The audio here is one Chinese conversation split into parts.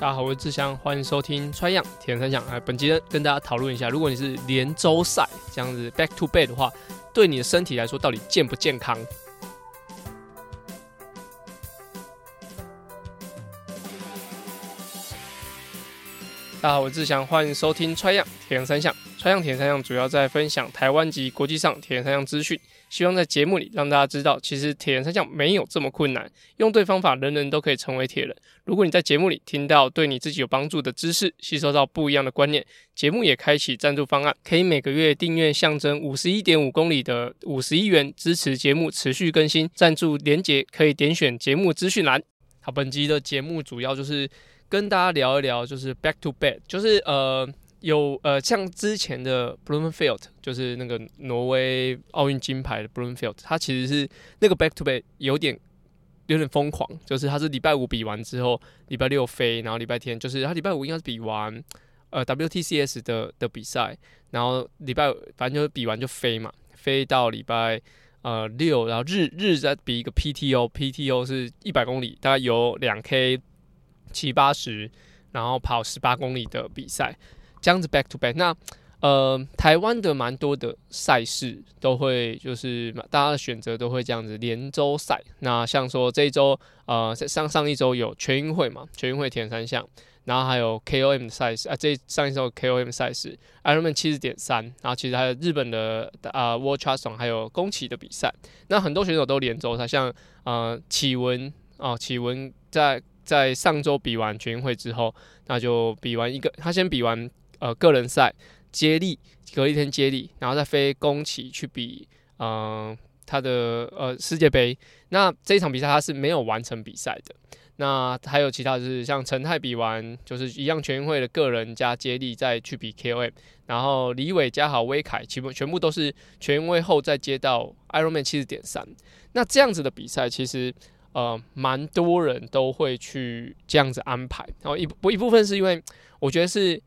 大家好，我是志祥，欢迎收听穿样铁人三项。哎，本期跟大家讨论一下，如果你是连周赛这样子 back to back 的话，对你的身体来说到底健不健康？大家好，我是志祥，欢迎收听穿样铁人三项。穿样铁人三项主要在分享台湾及国际上铁人三项资讯。希望在节目里让大家知道，其实铁人三项没有这么困难，用对方法，人人都可以成为铁人。如果你在节目里听到对你自己有帮助的知识，吸收到不一样的观念，节目也开启赞助方案，可以每个月订阅象征五十一点五公里的五十一元，支持节目持续更新。赞助连结可以点选节目资讯栏。好，本集的节目主要就是跟大家聊一聊，就是 back to Bed，就是呃。有呃，像之前的 Bloomfield，就是那个挪威奥运金牌的 Bloomfield，他其实是那个 back to back 有点有点疯狂，就是他是礼拜五比完之后，礼拜六飞，然后礼拜天就是他礼拜五应该是比完呃 WTCS 的的比赛，然后礼拜反正就是比完就飞嘛，飞到礼拜呃六，然后日日再比一个 PTO，PTO 是一百公里，大概有两 K 七八十，然后跑十八公里的比赛。这样子 back to back，那呃，台湾的蛮多的赛事都会就是大家的选择都会这样子连周赛。那像说这一周呃上上一周有全运会嘛，全运会铁人三项，然后还有 KOM 赛事啊，这上一周 KOM 赛事，Ironman 七十点三，然后其实还有日本的啊，World Chasong 还有宫崎的比赛。那很多选手都连周赛，像呃启文哦，启文在在上周比完全运会之后，那就比完一个，他先比完。呃，个人赛接力，隔一天接力，然后再飞宫崎去比，呃，他的呃世界杯。那这一场比赛他是没有完成比赛的。那还有其他就是像陈泰比完，就是一样全运会的个人加接力再去比 KOM。然后李伟、嘉豪、威凯，全部全部都是全运会后再接到 Ironman 七十点三。那这样子的比赛，其实呃蛮多人都会去这样子安排。然后一不一部分是因为我觉得是。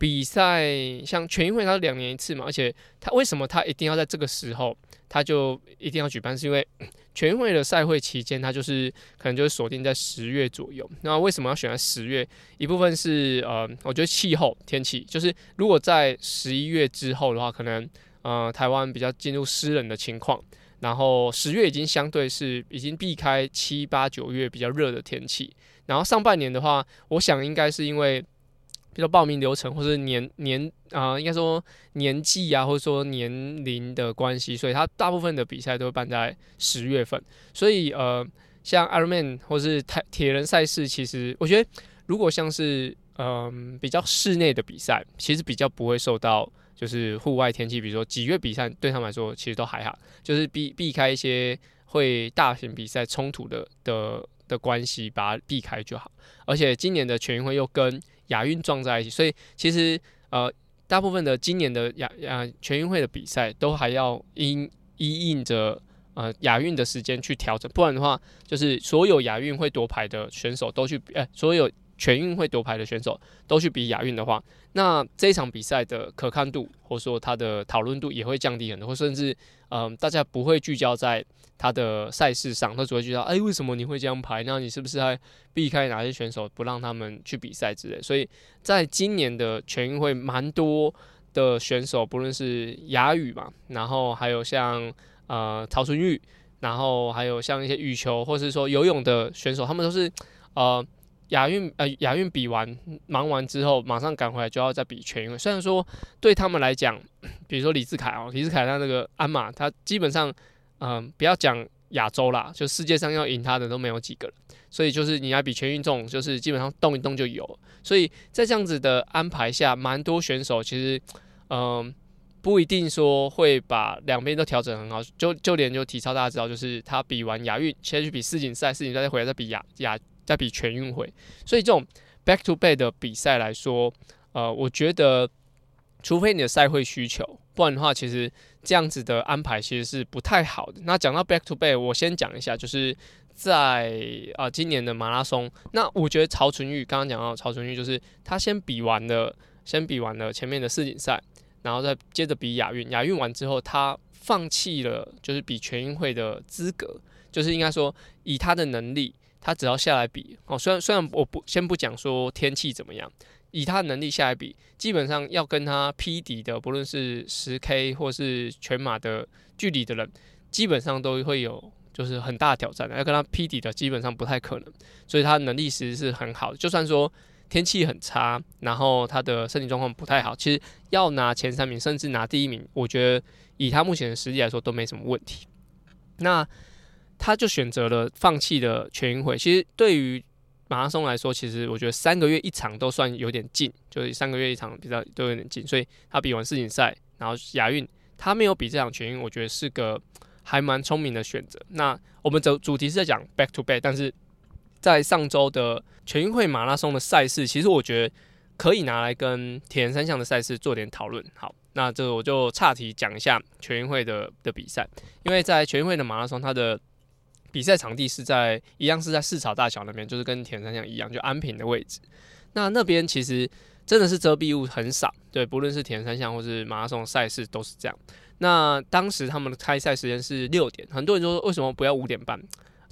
比赛像全运会，它是两年一次嘛，而且它为什么它一定要在这个时候，它就一定要举办？是因为 全运会的赛会期间，它就是可能就是锁定在十月左右。那为什么要选在十月？一部分是呃，我觉得气候天气，就是如果在十一月之后的话，可能呃台湾比较进入湿冷的情况，然后十月已经相对是已经避开七八九月比较热的天气，然后上半年的话，我想应该是因为。比如说报名流程，或者年年啊、应该说年纪啊，或者说年龄的关系，所以它大部分的比赛都会办在十月份。所以呃，像 Ironman 或是铁铁人赛事，其实我觉得，如果像是嗯、比较室内的比赛，其实比较不会受到就是户外天气，比如说几月比赛，对他们来说其实都还好，就是避避开一些会大型比赛冲突的的的关系，把它避开就好。而且今年的全运会又跟亚运撞在一起，所以其实呃，大部分的今年的亚亚全运会的比赛都还要因因应着呃亚运的时间去调整，不然的话，就是所有亚运会夺牌的选手都去，诶、呃，所有全运会夺牌的选手都去比亚运的话，那这场比赛的可看度或者说它的讨论度也会降低很多，或甚至嗯、大家不会聚焦在。他的赛事上，他只会聚焦，哎，为什么你会这样排？那你是不是还避开哪些选手，不让他们去比赛之类？所以，在今年的全运会，蛮多的选手，不论是亚羽嘛，然后还有像呃曹纯玉，然后还有像一些羽球或是说游泳的选手，他们都是呃亚运呃亚运比完忙完之后，马上赶回来就要再比全运会。虽然说对他们来讲，比如说李志凯哦，李志凯他那个鞍马，他基本上。嗯，不要讲亚洲啦，就世界上要赢他的都没有几个，所以就是你要比全运重，就是基本上动一动就有。所以在这样子的安排下，蛮多选手其实，嗯，不一定说会把两边都调整很好。就就连就体操大家知道，就是他比完亚运，先去比世锦赛，世锦赛再回来再比亚亚再比全运会。所以这种 back to back 的比赛来说，呃，我觉得。除非你的赛会需求，不然的话，其实这样子的安排其实是不太好的。那讲到 back to back，我先讲一下，就是在啊、今年的马拉松，那我觉得曹纯玉刚刚讲到曹纯玉，就是他先比完了，先比完了前面的世锦赛，然后再接着比亚运，亚运完之后他放弃了就是比全运会的资格，就是应该说以他的能力，他只要下来比哦，虽然虽然我不先不讲说天气怎么样，以他的能力下来比，基本上要跟他匹敌的，不论是十 K 或是全马的距离的人，基本上都会有就是很大的挑战，要跟他匹敌的基本上不太可能，所以他能力其实是很好的，就算说。天气很差，然后他的身体状况不太好，其实要拿前三名，甚至拿第一名，我觉得以他目前的实力来说都没什么问题。那他就选择了放弃的全运会。其实对于马拉松来说，其实我觉得三个月一场都算有点近，就是三个月一场比较都有点近，所以他比完世锦赛，然后亚运，他没有比这场全运，我觉得是个还蛮聪明的选择。那我们的主题是在讲 back to back，但是。在上周的全运会马拉松的赛事，其实我觉得可以拿来跟铁人三项的赛事做点讨论。好，那这个我就岔题讲一下全运会的的比赛，因为在全运会的马拉松，它的比赛场地是在一样是在四草大桥那边，就是跟铁人三项一样，就安平的位置。那那边其实真的是遮蔽物很少，对，不论是铁人三项或是马拉松赛事都是这样。那当时他们的开赛时间是六点，很多人就说为什么不要五点半？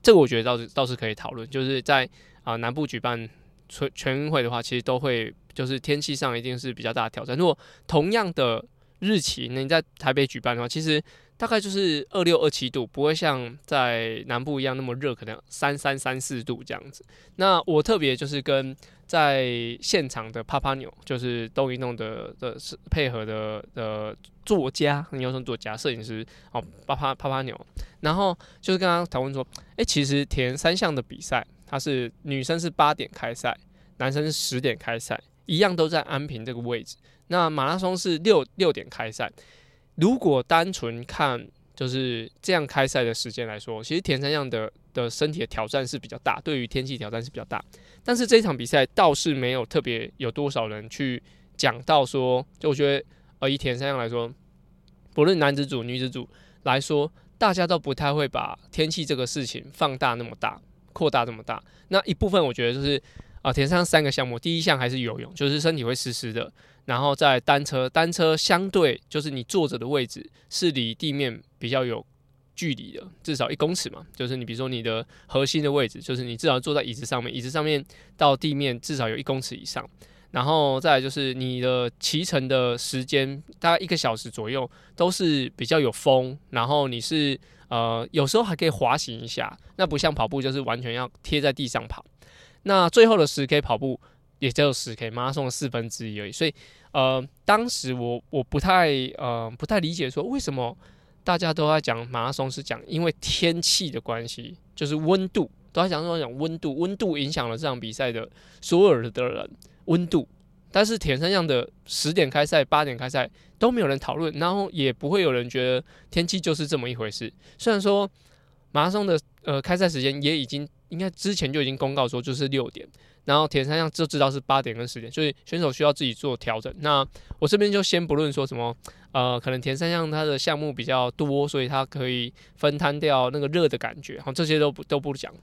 这个我觉得倒是倒是可以讨论，就是在啊、南部举办全全运会的话，其实都会就是天气上一定是比较大的挑战。如果同样的日期，那你在台北举办的话，其实大概就是二六二七度，不会像在南部一样那么热，可能三三三四度这样子。那我特别就是跟在现场的趴趴牛，就是动一动的的配合的的作家，你要说作家、摄影师哦，趴趴趴趴牛，然后就是跟他讨论说，诶，其实铁人三项的比赛，它是女生是八点开赛，男生是十点开赛，一样都在安平这个位置。那马拉松是六六点开赛，如果单纯看就是这样开赛的时间来说，其实田三项的的身体的挑战是比较大，对于天气挑战是比较大。但是这场比赛倒是没有特别有多少人去讲到说，就我觉得，呃，以田三项来说，不论男子组、女子组来说，大家都不太会把天气这个事情放大那么大、扩大这么大。那一部分我觉得就是，啊、呃，铁人三个项目，第一项还是游泳，就是身体会湿湿的，然后在单车，单车相对就是你坐着的位置是离地面比较有。距离的至少一公尺嘛，就是你比如说你的核心的位置，就是你至少坐在椅子上面，椅子上面到地面至少有一公尺以上，然后再来就是你的骑乘的时间大概一个小时左右，都是比较有风，然后你是呃有时候还可以滑行一下，那不像跑步就是完全要贴在地上跑。那最后的十 K 跑步也只有十 K，马拉松的四分之一而已，所以呃当时我我不太呃不太理解说为什么。大家都在讲马拉松是讲因为天气的关系，就是温度都在讲说讲温度，温度影响了这场比赛的所有的人温度。但是铁人三项的十点开赛、八点开赛都没有人讨论，然后也不会有人觉得天气就是这么一回事。虽然说马拉松的呃开赛时间也已经应该之前就已经公告说就是六点。然后铁人三项就知道是八点跟十点，所以选手需要自己做调整。那我这边就先不论说什么，呃，可能铁人三项它的项目比较多，所以它可以分摊掉那个热的感觉，好，这些都不都不讲。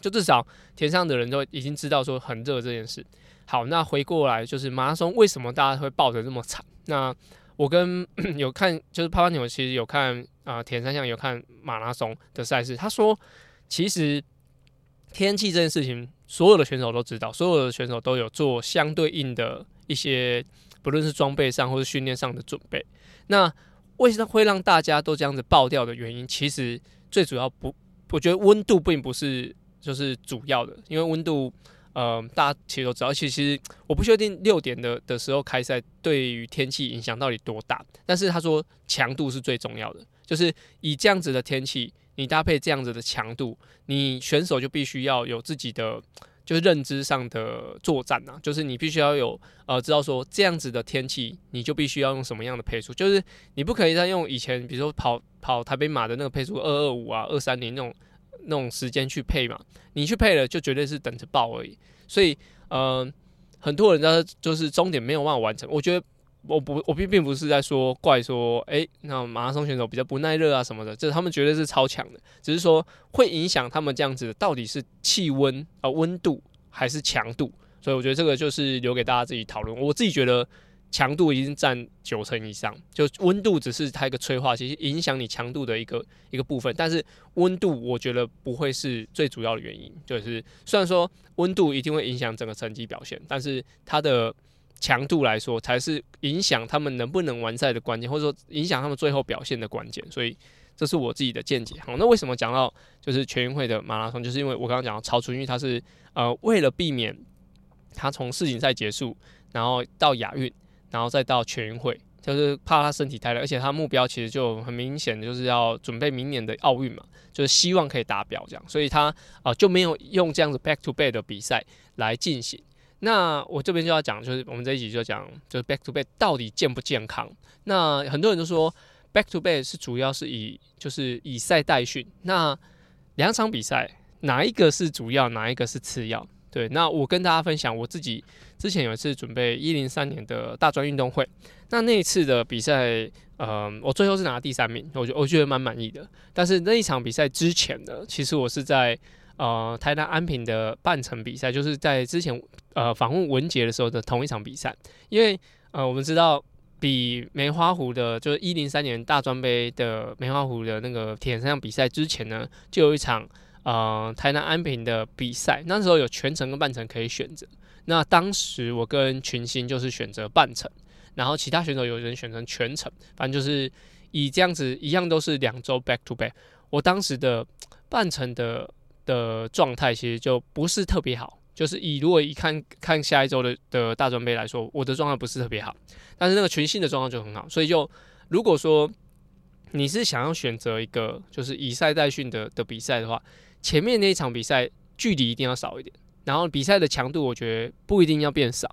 就至少铁上的人都已经知道说很热这件事。好，那回过来就是马拉松为什么大家会爆得这么惨？那我跟 有看就是趴趴牛其实有看啊，呃，铁三项有看马拉松的赛事，他说其实天气这件事情。所有的选手都知道，所有的选手都有做相对应的一些，不论是装备上或是训练上的准备。那为什么会让大家都这样子爆掉的原因，其实最主要不，我觉得温度并不是就是主要的，因为温度，呃，大家其实都知道，其实我不确定六点的的时候开赛对于天气影响到底多大，但是他说强度是最重要的，就是以这样子的天气。你搭配这样子的强度，你选手就必须要有自己的就是认知上的作战啊，就是你必须要有呃知道说这样子的天气，你就必须要用什么样的配速，就是你不可以再用以前比如说跑跑台北马的那个配速二二五啊二三零那种那种时间去配嘛，你去配了就绝对是等着爆而已。所以呃很多人在就是终点没有办法完成，我觉得。我不，我并并不是在说怪说，诶、那马拉松选手比较不耐热啊什么的，就是他们绝对是超强的，只是说会影响他们这样子的，到底是气温啊温度还是强度，所以我觉得这个就是留给大家自己讨论。我自己觉得强度已经占九成以上，就温度只是它一个催化，其实影响你强度的一个一个部分。但是温度我觉得不会是最主要的原因，就是虽然说温度一定会影响整个成绩表现，但是它的强度来说才是影响他们能不能完赛的关键，或者说影响他们最后表现的关键。所以这是我自己的见解。好，那为什么讲到就是全运会的马拉松，就是因为我刚刚讲到曹纯玉他是呃为了避免他从世锦赛结束，然后到亚运。然后再到全运会，就是怕他身体太累，而且他目标其实就很明显就是要准备明年的奥运嘛，就是希望可以达标这样，所以他啊、就没有用这样子 back to back 的比赛来进行。那我这边就要讲，就是我们这一集就讲，就是 back to back 到底健不健康？那很多人都说 back to back 是主要是以就是以赛代训，那两场比赛哪一个是主要，哪一个是次要？对，那我跟大家分享，我自己之前有一次准备一零三年的大专运动会，那那一次的比赛，呃，我最后是拿了第三名，我觉我觉得蛮满意的。但是那一场比赛之前呢，其实我是在呃台南安平的半程比赛，就是在之前呃访问文杰的时候的同一场比赛，因为呃我们知道比梅花湖的，就是一零三年大专杯的梅花湖的那个铁人三项比赛之前呢，就有一场。呃，台南安平的比赛，那时候有全程跟半程可以选择。那当时我跟群星就是选择半程，然后其他选手有人选择全程，反正就是以这样子一样都是两周 back to back。我当时的半程的的状态其实就不是特别好，就是以如果一看看下一周的的大专杯来说，我的状态不是特别好，但是那个群星的状况就很好，所以就如果说你是想要选择一个就是以赛代训的的比赛的话。前面那一场比赛距离一定要少一点，然后比赛的强度我觉得不一定要变少，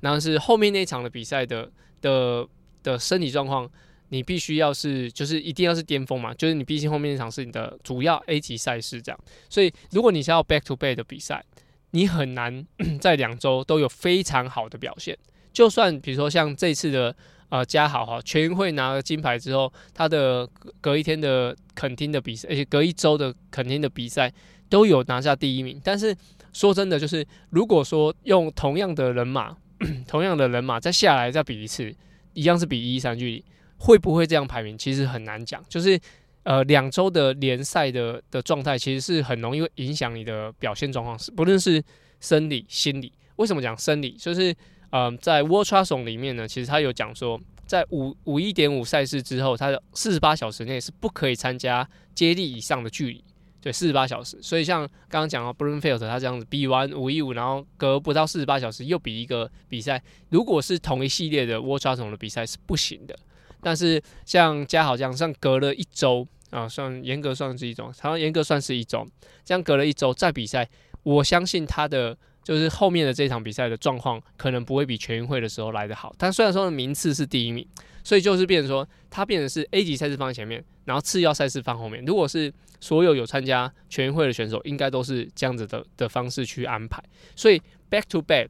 然后是后面那一场的比赛的的的身体状况，你必须要是就是一定要是巅峰嘛，就是你毕竟后面那场是你的主要 A 级赛事这样，所以如果你是要 back to back 的比赛，你很难 在两周都有非常好的表现，就算比如说像这次的。啊，加好哈，全运会拿了金牌之后，他的隔一天的垦丁的比赛，而且隔一周的垦丁的比赛都有拿下第一名。但是说真的，就是如果说用同样的人马，同样的人马再下来再比一次，一样是比一一三距离，会不会这样排名？其实很难讲。就是呃，两周的联赛的的状态，其实是很容易会影响你的表现状况，是不论是生理、心理。为什么讲生理？就是。嗯，在 WARTRUSON 里面呢，其实他有讲说，在五五一点五赛事之后，他的四十八小时内是不可以参加接力以上的距离，对，四十八小时。所以像刚刚讲到 Blumfeld 他这样子比完五一五，然后隔不到四十八小时又比一个比赛，如果是同一系列的 WARTRUSON 的比赛是不行的。但是像嘉豪这样，像隔了一周啊，算严格算是一种，好像严格算是一周，这样隔了一周再比赛，我相信他的。就是后面的这场比赛的状况可能不会比全运会的时候来得好，但虽然说名次是第一名，所以就是变成说他变成是 A 级赛事放前面，然后次要赛事放后面。如果是所有有参加全运会的选手，应该都是这样子的的方式去安排。所以 back to back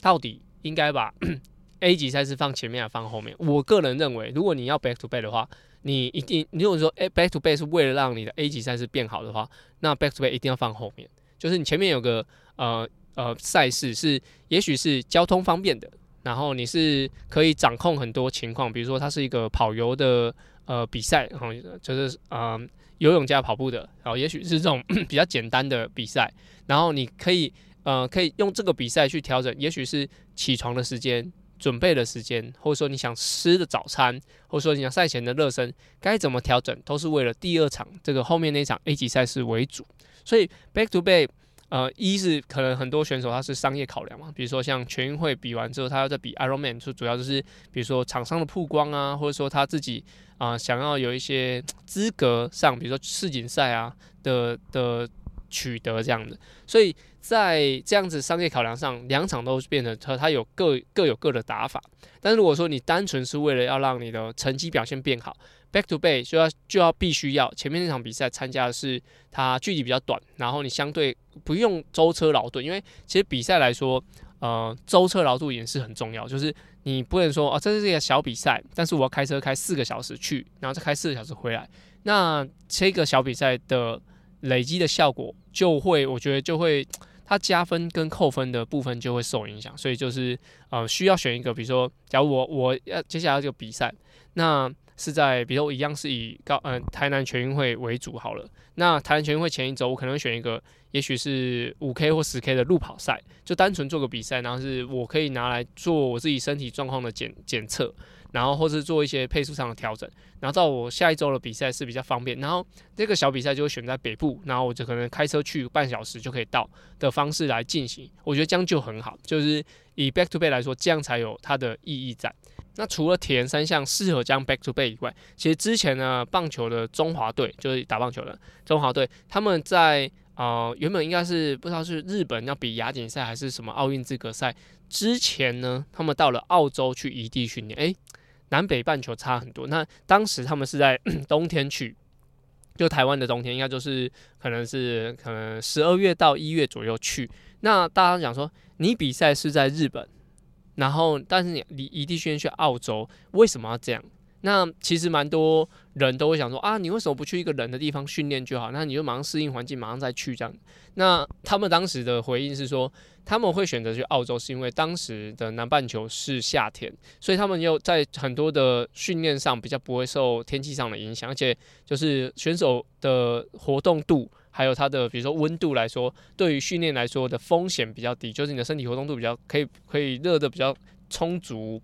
到底应该把 A 级赛事放前面还是放后面？我个人认为，如果你要 back to back 的话，你一定你如果说 back to back 是为了让你的 A 级赛事变好的话，那 back to back 一定要放后面。就是你前面有个呃呃赛事是，也许是交通方便的，然后你是可以掌控很多情况，比如说它是一个跑游的呃比赛，然后就是呃游泳加跑步的，然后也许是这种 比较简单的比赛，然后你可以呃可以用这个比赛去调整，也许是起床的时间、准备的时间，或者说你想吃的早餐，或者说你想赛前的热身，该怎么调整，都是为了第二场这个后面那场 A 级赛事为主。所以 back to back，呃，一是可能很多选手他是商业考量嘛，比如说像全运会比完之后，他要再比 Ironman，就主要就是比如说厂商的曝光啊，或者说他自己啊、想要有一些资格上，比如说世锦赛啊的的取得这样的。所以在这样子商业考量上，两场都变成他他有各各有各的打法。但如果说你单纯是为了要让你的成绩表现变好，Back to back 就要就要必须要前面那场比赛参加的是它距离比较短，然后你相对不用舟车劳顿，因为其实比赛来说，呃，舟车劳顿也是很重要，就是你不能说哦，这是一个小比赛，但是我要开车开四个小时去，然后再开四个小时回来，那这个小比赛的累积的效果就会，我觉得就会它加分跟扣分的部分就会受影响，所以就是呃需要选一个，比如说，假如我我要接下来这个比赛，那是在比如说我一样是以高呃台南全运会为主好了，那台南全运会前一周我可能选一个，也许是五 K 或十 K 的路跑赛，就单纯做个比赛，然后是我可以拿来做我自己身体状况的检检测。然后或是做一些配速上的调整，然后到我下一周的比赛是比较方便。然后这个小比赛就会选在北部，然后我就可能开车去半小时就可以到的方式来进行。我觉得这样就很好，就是以 back to back 来说，这样才有它的意义在。那除了铁人三项适合将 back to back 以外，其实之前呢，棒球的中华队就是打棒球的中华队，他们在呃原本应该是不知道是日本要比亚锦赛还是什么奥运资格赛之前呢，他们到了澳洲去异地训练，诶。南北半球差很多。那当时他们是在 冬天去，就台湾的冬天，应该就是可能是可能十二月到一月左右去。那大家讲说，你比赛是在日本，然后但是你你一定先去澳洲，为什么要这样？那其实蛮多人都会想说啊，你为什么不去一个冷的地方训练就好？那你就马上适应环境，马上再去这样。那他们当时的回应是说，他们会选择去澳洲，是因为当时的南半球是夏天，所以他们又在很多的训练上比较不会受天气上的影响，而且就是选手的活动度，还有他的比如说温度来说，对于训练来说的风险比较低，就是你的身体活动度比较可以可以热的比较充足。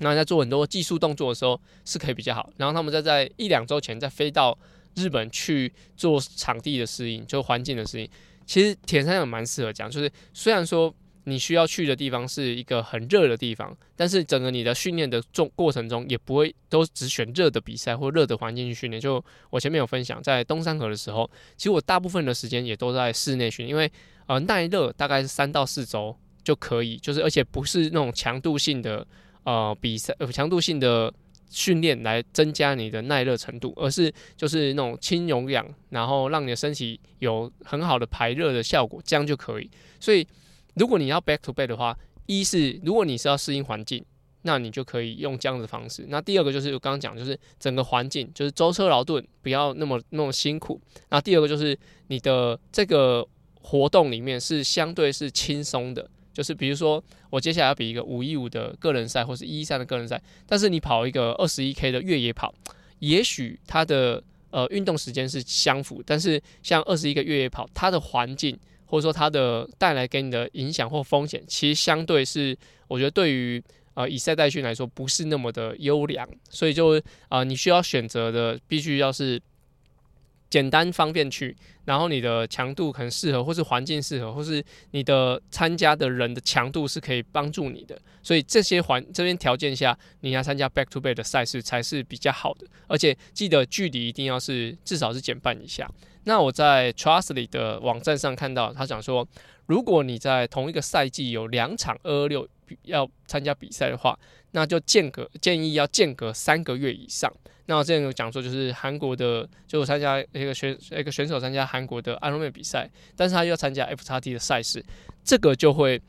那在做很多技术动作的时候是可以比较好，然后他们再在一两周前再飞到日本去做场地的适应，就环境的适应。其实铁三角蛮适合讲，就是虽然说你需要去的地方是一个很热的地方，但是整个你的训练的重过程中也不会都只选热的比赛或热的环境去训练。就我前面有分享，在东山河的时候，其实我大部分的时间也都在室内训练，因为呃耐热大概是三到四周就可以，就是而且不是那种强度性的。呃，比赛呃强度性的训练来增加你的耐热程度，而是就是那种轻有氧，然后让你的身体有很好的排热的效果，这样就可以。所以，如果你要 back to back 的话，一是如果你是要适应环境，那你就可以用这样的方式。那第二个就是我刚刚讲，就是整个环境就是舟车劳顿，不要那么那么辛苦。那第二个就是你的这个活动里面是相对是轻松的。就是比如说，我接下来要比一个五一五的个人赛，或是一一三的个人赛，但是你跑一个二十一 K 的越野跑，也许它的呃运动时间是相符，但是像二十一个越野跑，它的环境或者说它的带来给你的影响或风险，其实相对是我觉得对于呃以赛代训来说不是那么的优良，所以就啊、呃、你需要选择的必须要是。简单方便去，然后你的强度可能适合，或是环境适合，或是你的参加的人的强度是可以帮助你的，所以这些环这边条件下，你要参加 back to back 的赛事才是比较好的，而且记得距离一定要是至少是减半以下。那我在 Triathlete 的网站上看到，他讲说，如果你在同一个赛季有两场二二六要参加比赛的话，那就间隔建议要间隔三个月以上。那我之前有讲说，就是韩国的，就参加一个选一个选手参加韩国的 Ironman 比赛，但是他又要参加 FXT 的赛事，这个就会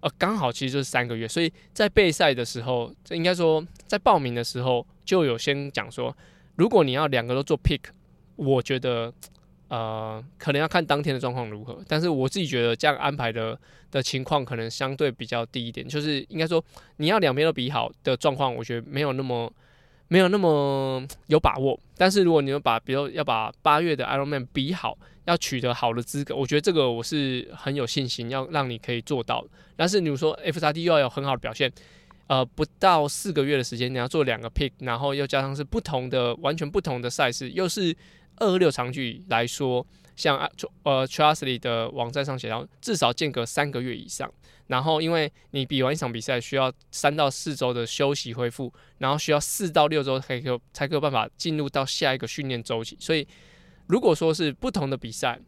呃刚好其实就是三个月，所以在备赛的时候，应该说在报名的时候就有先讲说，如果你要两个都做 pick，我觉得呃可能要看当天的状况如何，但是我自己觉得这样安排的的情况可能相对比较低一点，就是应该说你要两边都比好的状况，我觉得没有那么。没有那么有把握，但是如果你要把，比如要把八月的 Ironman 比好，要取得好的资格，我觉得这个我是很有信心，要让你可以做到。但是你说 fxd 又要有很好的表现，呃，不到四个月的时间，你要做两个 pick，然后又加上是不同的、完全不同的赛事，又是二二六长距离来说。像啊，呃 Triathlete 的网站上写到，至少间隔三个月以上。然后，因为你比完一场比赛需要三到四周的休息恢复，然后需要四到六周才可才可有办法进入到下一个训练周期。所以，如果说是不同的比赛，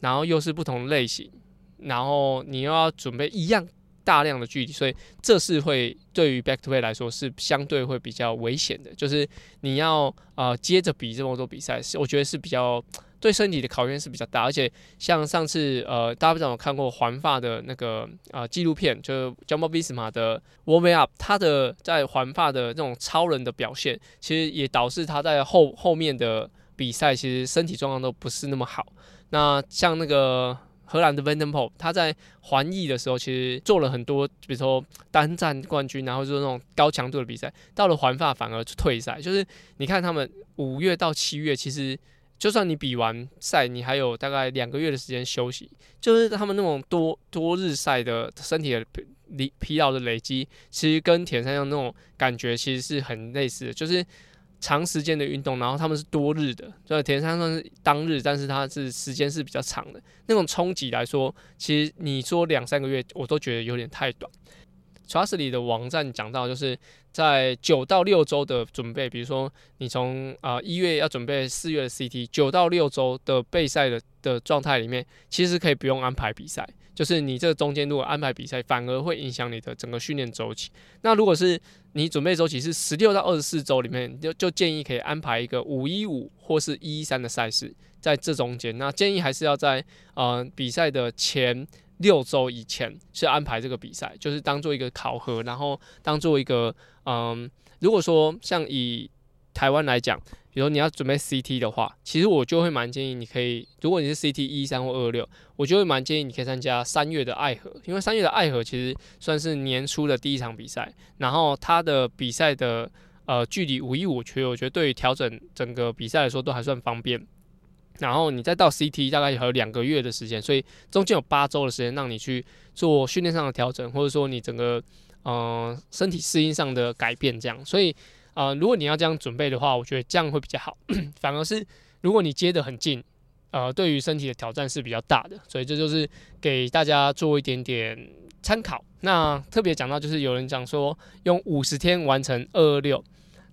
然后又是不同类型，然后你又要准备一样大量的距离，所以这是会对于 Back to Back 来说是相对会比较危险的。就是你要呃接着比这么多比赛，是我觉得是比较。对身体的考验是比较大，而且像上次呃，大家不知道有看过环法的那个呃纪录片，就是 Jumbo Visma 的 Warm Up，他的在环法的这种超人的表现，其实也导致他在后后面的比赛，其实身体状况都不是那么好。那像那个荷兰的 Van den Poel，他在环意的时候其实做了很多，比如说单站冠军，然后就是那种高强度的比赛。到了环法反而退赛，就是你看他们五月到七月，其实就算你比完赛，你还有大概两个月的时间休息，就是他们那种多多日赛的身体的疲疲劳的累积，其实跟铁山上那种感觉其实是很类似的，就是。长时间的运动，然后他们是多日的，所以铁人三项算是当日，但是它是时间是比较长的。那种冲击来说，其实你说两三个月，我都觉得有点太短。Trustly 的网站讲到，就是在九到六周的准备，比如说你从啊一月要准备四月的 CT，九到六周的备赛的的状态里面，其实可以不用安排比赛。就是你这中间如果安排比赛，反而会影响你的整个训练周期。那如果是你准备周期是十六到二十四周里面，就就建议可以安排一个五一五或是一一三的赛事在这中间。那建议还是要在呃比赛的前六周以前是安排这个比赛，就是当做一个考核，然后当做一个嗯，如果说像以台湾来讲。比如你要准备 CT 的话，其实我就会蛮建议你可以，如果你是 CT 一三或二六，我就会蛮建议你可以参加三月的爱河，因为三月的爱河其实算是年初的第一场比赛，然后它的比赛的呃距离五一五，其实我觉得对于调整整个比赛来说都还算方便。然后你再到 CT 大概还有两个月的时间，所以中间有八周的时间让你去做训练上的调整，或者说你整个呃身体适应上的改变，这样，所以。啊、呃，如果你要这样准备的话，我觉得这样会比较好。反而是如果你接得很近，呃，对于身体的挑战是比较大的。所以这就是给大家做一点点参考。那特别讲到，就是有人讲说用五十天完成二二六，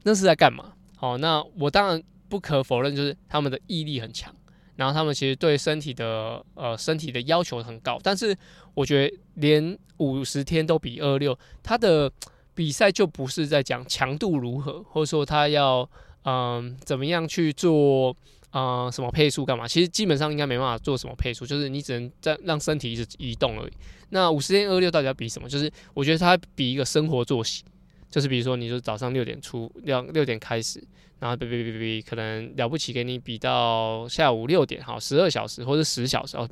那是在干嘛？好，那我当然不可否认，就是他们的毅力很强，然后他们其实对身体的呃身体的要求很高。但是我觉得连五十天都比二六，他的。比赛就不是在讲强度如何，或者说他要嗯、怎么样去做啊、什么配速干嘛？其实基本上应该没办法做什么配速，就是你只能在让身体一直移动而已。那五十天二六到底要比什么？就是我觉得他比一个生活作息，就是比如说你就早上六点出，六六点开始，然后比比比比比，可能了不起给你比到下午六点，好十二小时或者十小时哦，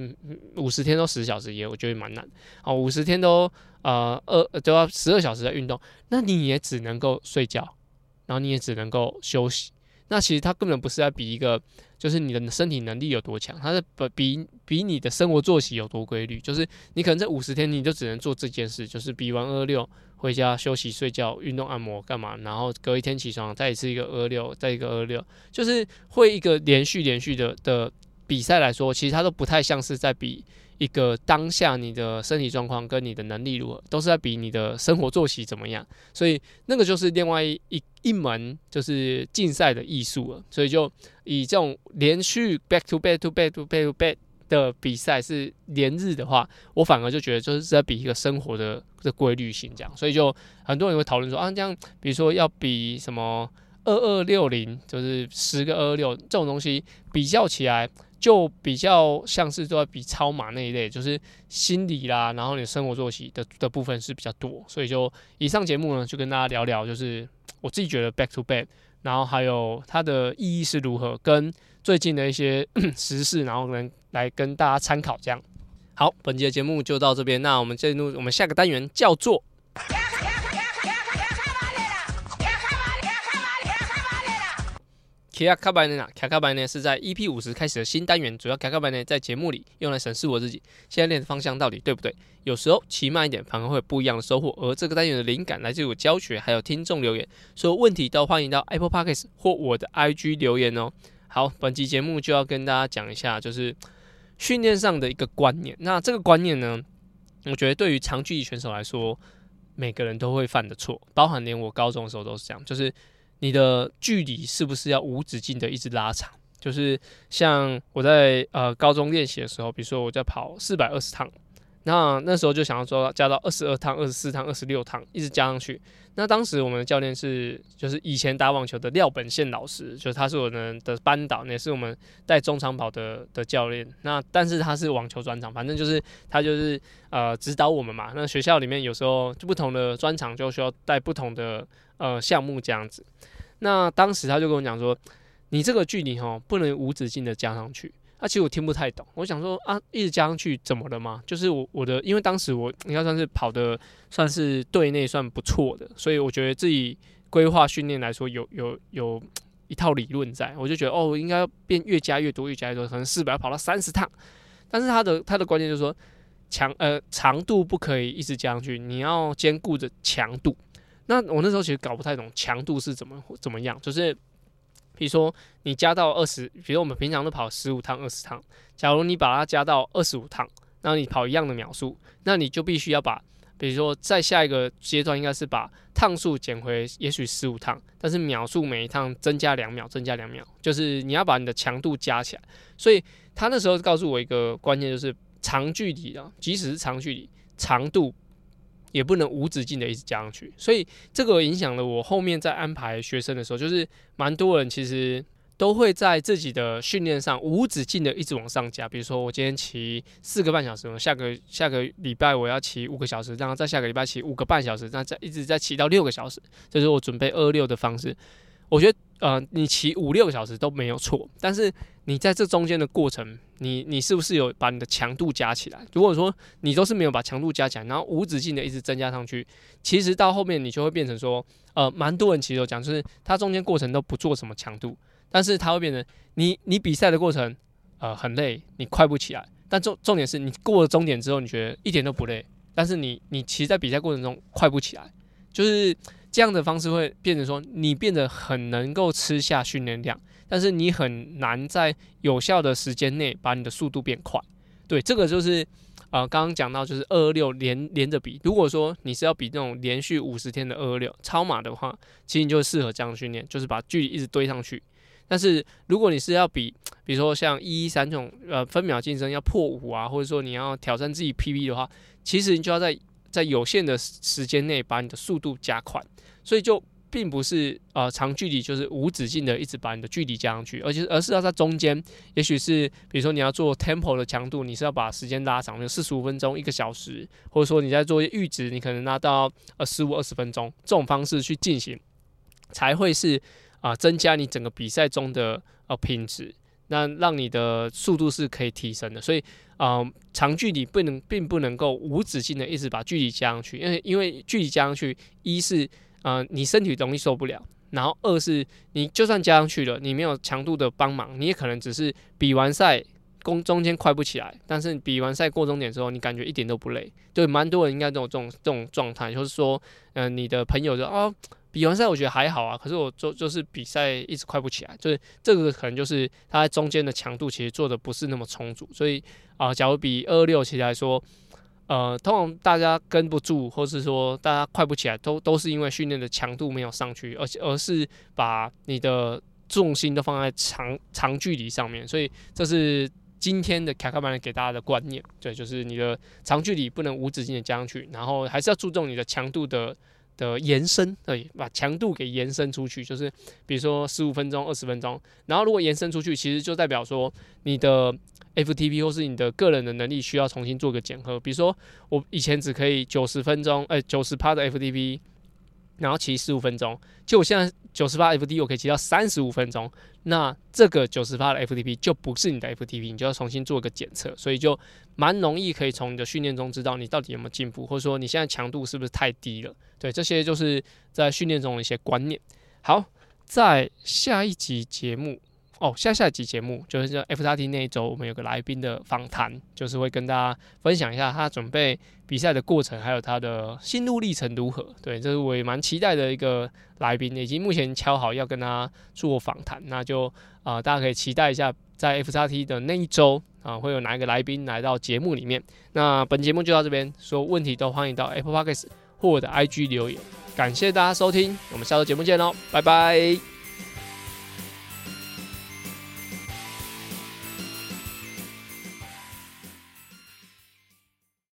五十天都十小时也我觉得蛮难。好，五十天都。呃，二都要十二小时的运动，那你也只能够睡觉，然后你也只能够休息。那其实他根本不是在比一个，就是你的身体能力有多强，他是比比你的生活作息有多规律。就是你可能这五十天你就只能做这件事，就是比完二六回家休息睡觉、运动按摩干嘛，然后隔一天起床再吃一个二六，再一个二六，就是会一个连续连续的的比赛来说，其实它都不太像是在比。一个当下你的身体状况跟你的能力如何，都是在比你的生活作息怎么样，所以那个就是另外一一门就是竞赛的艺术了。所以就以这种连续 back to back to back to back to back 的比赛是连日的话，我反而就觉得就是在比一个生活的的规律性这样。所以就很多人会讨论说啊，这样比如说要比什么二二六零，就是十个二二六这种东西比较起来。就比较像是都在比超马那一类，就是心理啦，然后你生活作息的的部分是比较多，所以就以上节目呢，就跟大家聊聊，就是我自己觉得 back to back，然后还有它的意义是如何，跟最近的一些 时事，然后能来跟大家参考这样。好，本期的节目就到这边，那我们进入我们下个单元叫做。卡卡白内纳，卡卡白内是在 EP 五十开始的新单元，主要卡卡白内在节目里用来审视我自己现在练的方向到底对不对。有时候骑慢一点反而会有不一样的收获。而这个单元的灵感来自于我教学，还有听众留言，所有问题都欢迎到 Apple Podcast 或我的 IG 留言哦。好，本期节目就要跟大家讲一下，就是训练上的一个观念。那这个观念呢，我觉得对于长距离选手来说，每个人都会犯的错，包含连我高中的时候都是这样，就是。你的距离是不是要无止境的一直拉长？就是像我在呃高中练习的时候，比如说我在跑四百二十趟，那那时候就想要说加到二十二趟、二十四趟、二十六趟，一直加上去。那当时我们的教练是就是以前打网球的廖本宪老师，就是他是我们的班导，也是我们带中长跑的的教练。那但是他是网球专长，反正就是他就是呃指导我们嘛。那学校里面有时候就不同的专长就需要带不同的。呃，项目这样子，那当时他就跟我讲说，你这个距离哈不能无止境的加上去，啊，其实我听不太懂。我想说啊，一直加上去怎么了吗？就是我我的，因为当时我应该算是跑的算是队内算不错的，所以我觉得自己规划训练来说有有有一套理论在，我就觉得哦，应该变越加越多，越加越多，可能四百跑到三十趟。但是他的他的关键就是说强呃长度不可以一直加上去，你要兼顾着强度。那我那时候其实搞不太懂强度是怎么怎么样，就是。比如说你加到二十，比如我们平常都跑十五趟、二十趟，假如你把它加到二十五趟，那你跑一样的秒数，那你就必须要把，比如说在下一个阶段应该是把趟数减回，也许十五趟，但是秒数每一趟增加两秒，增加两秒，就是你要把你的强度加起来。所以他那时候告诉我一个关键，就是长距离啊，即使是长距离，长度。也不能无止境的一直加上去，所以这个影响了我后面在安排学生的时候，就是蛮多人其实都会在自己的训练上无止境的一直往上加。比如说我今天骑四个半小时，我下个下个礼拜我要骑五个小时，然后再下个礼拜骑五个半小时，那再一直在骑到六个小时，这是我准备二六的方式。我觉得呃，你骑五六个小时都没有错，但是你在这中间的过程，你你是不是有把你的强度加起来？如果说你都是没有把强度加起来，然后无止境的一直增加上去，其实到后面你就会变成说，呃，蛮多人其实都讲，就是他中间过程都不做什么强度，但是他会变成你你比赛的过程，呃，很累，你快不起来，但重重点是你过了终点之后，你觉得一点都不累，但是你你其实在比赛过程中快不起来，就是。这样的方式会变成说，你变得很能够吃下训练量，但是你很难在有效的时间内把你的速度变快。对，这个就是呃刚刚讲到就是二二六连连着比。如果说你是要比那种连续五十天的二二六超马的话，其实你就适合这样训练，就是把距离一直堆上去。但是如果你是要比，比如说像一一三这种呃分秒竞争要破五啊，或者说你要挑战自己 PB 的话，其实你就要在在有限的时间内把你的速度加快。所以就并不是呃长距离就是无止境的一直把你的距离加上去，而且而是要在中间，也许是比如说你要做 tempo 的强度，你是要把时间拉长，就四十五分钟一个小时，或者说你在做阈值，你可能拉到呃十五二十分钟这种方式去进行，才会是啊、增加你整个比赛中的呃品质，那让你的速度是可以提升的。所以啊、长距离不能并不能够无止境的一直把距离加上去，因为因为距离加上去一是呃，你身体容易受不了。然后二是，你就算加上去了，你没有强度的帮忙，你也可能只是比完赛，中中间快不起来。但是比完赛过终点之后，你感觉一点都不累。对，蛮多人应该都有这种这种状态，就是说，嗯、你的朋友就哦，比完赛我觉得还好啊，可是我就就是比赛一直快不起来，就是这个可能就是他在中间的强度其实做的不是那么充足。所以啊、假如比二二六其实来说。呃，通常大家跟不住，或是说大家快不起来，都都是因为训练的强度没有上去，而且而是把你的重心都放在长长距离上面，所以这是今天的卡卡曼给大家的观念，对，就是你的长距离不能无止境的加上去，然后还是要注重你的强度的的延伸，对，把强度给延伸出去，就是比如说十五分钟、二十分钟，然后如果延伸出去，其实就代表说你的。FTP 或是你的个人的能力需要重新做个检核，比如说我以前只可以九十分钟，呃九十趴的 FTP，然后骑十五分钟，就我现在九十八 FTP 我可以骑到三十五分钟，那这个九十八的 FTP 就不是你的 FTP，你就要重新做个检测，所以就蛮容易可以从你的训练中知道你到底有没有进步，或者说你现在强度是不是太低了，对，这些就是在训练中的一些观念。好，在下一集节目。哦，下下集节目就是这 FXT 那一周，我们有个来宾的访谈，就是会跟大家分享一下他准备比赛的过程，还有他的心路历程如何。对，这是我也蛮期待的一个来宾，已经目前敲好要跟他做访谈，那就啊、大家可以期待一下，在 FXT 的那一周啊、会有哪一个来宾来到节目里面。那本节目就到这边，所有问题都欢迎到 Apple Podcast 或我的 IG 留言。感谢大家收听，我们下周节目见喽，拜拜。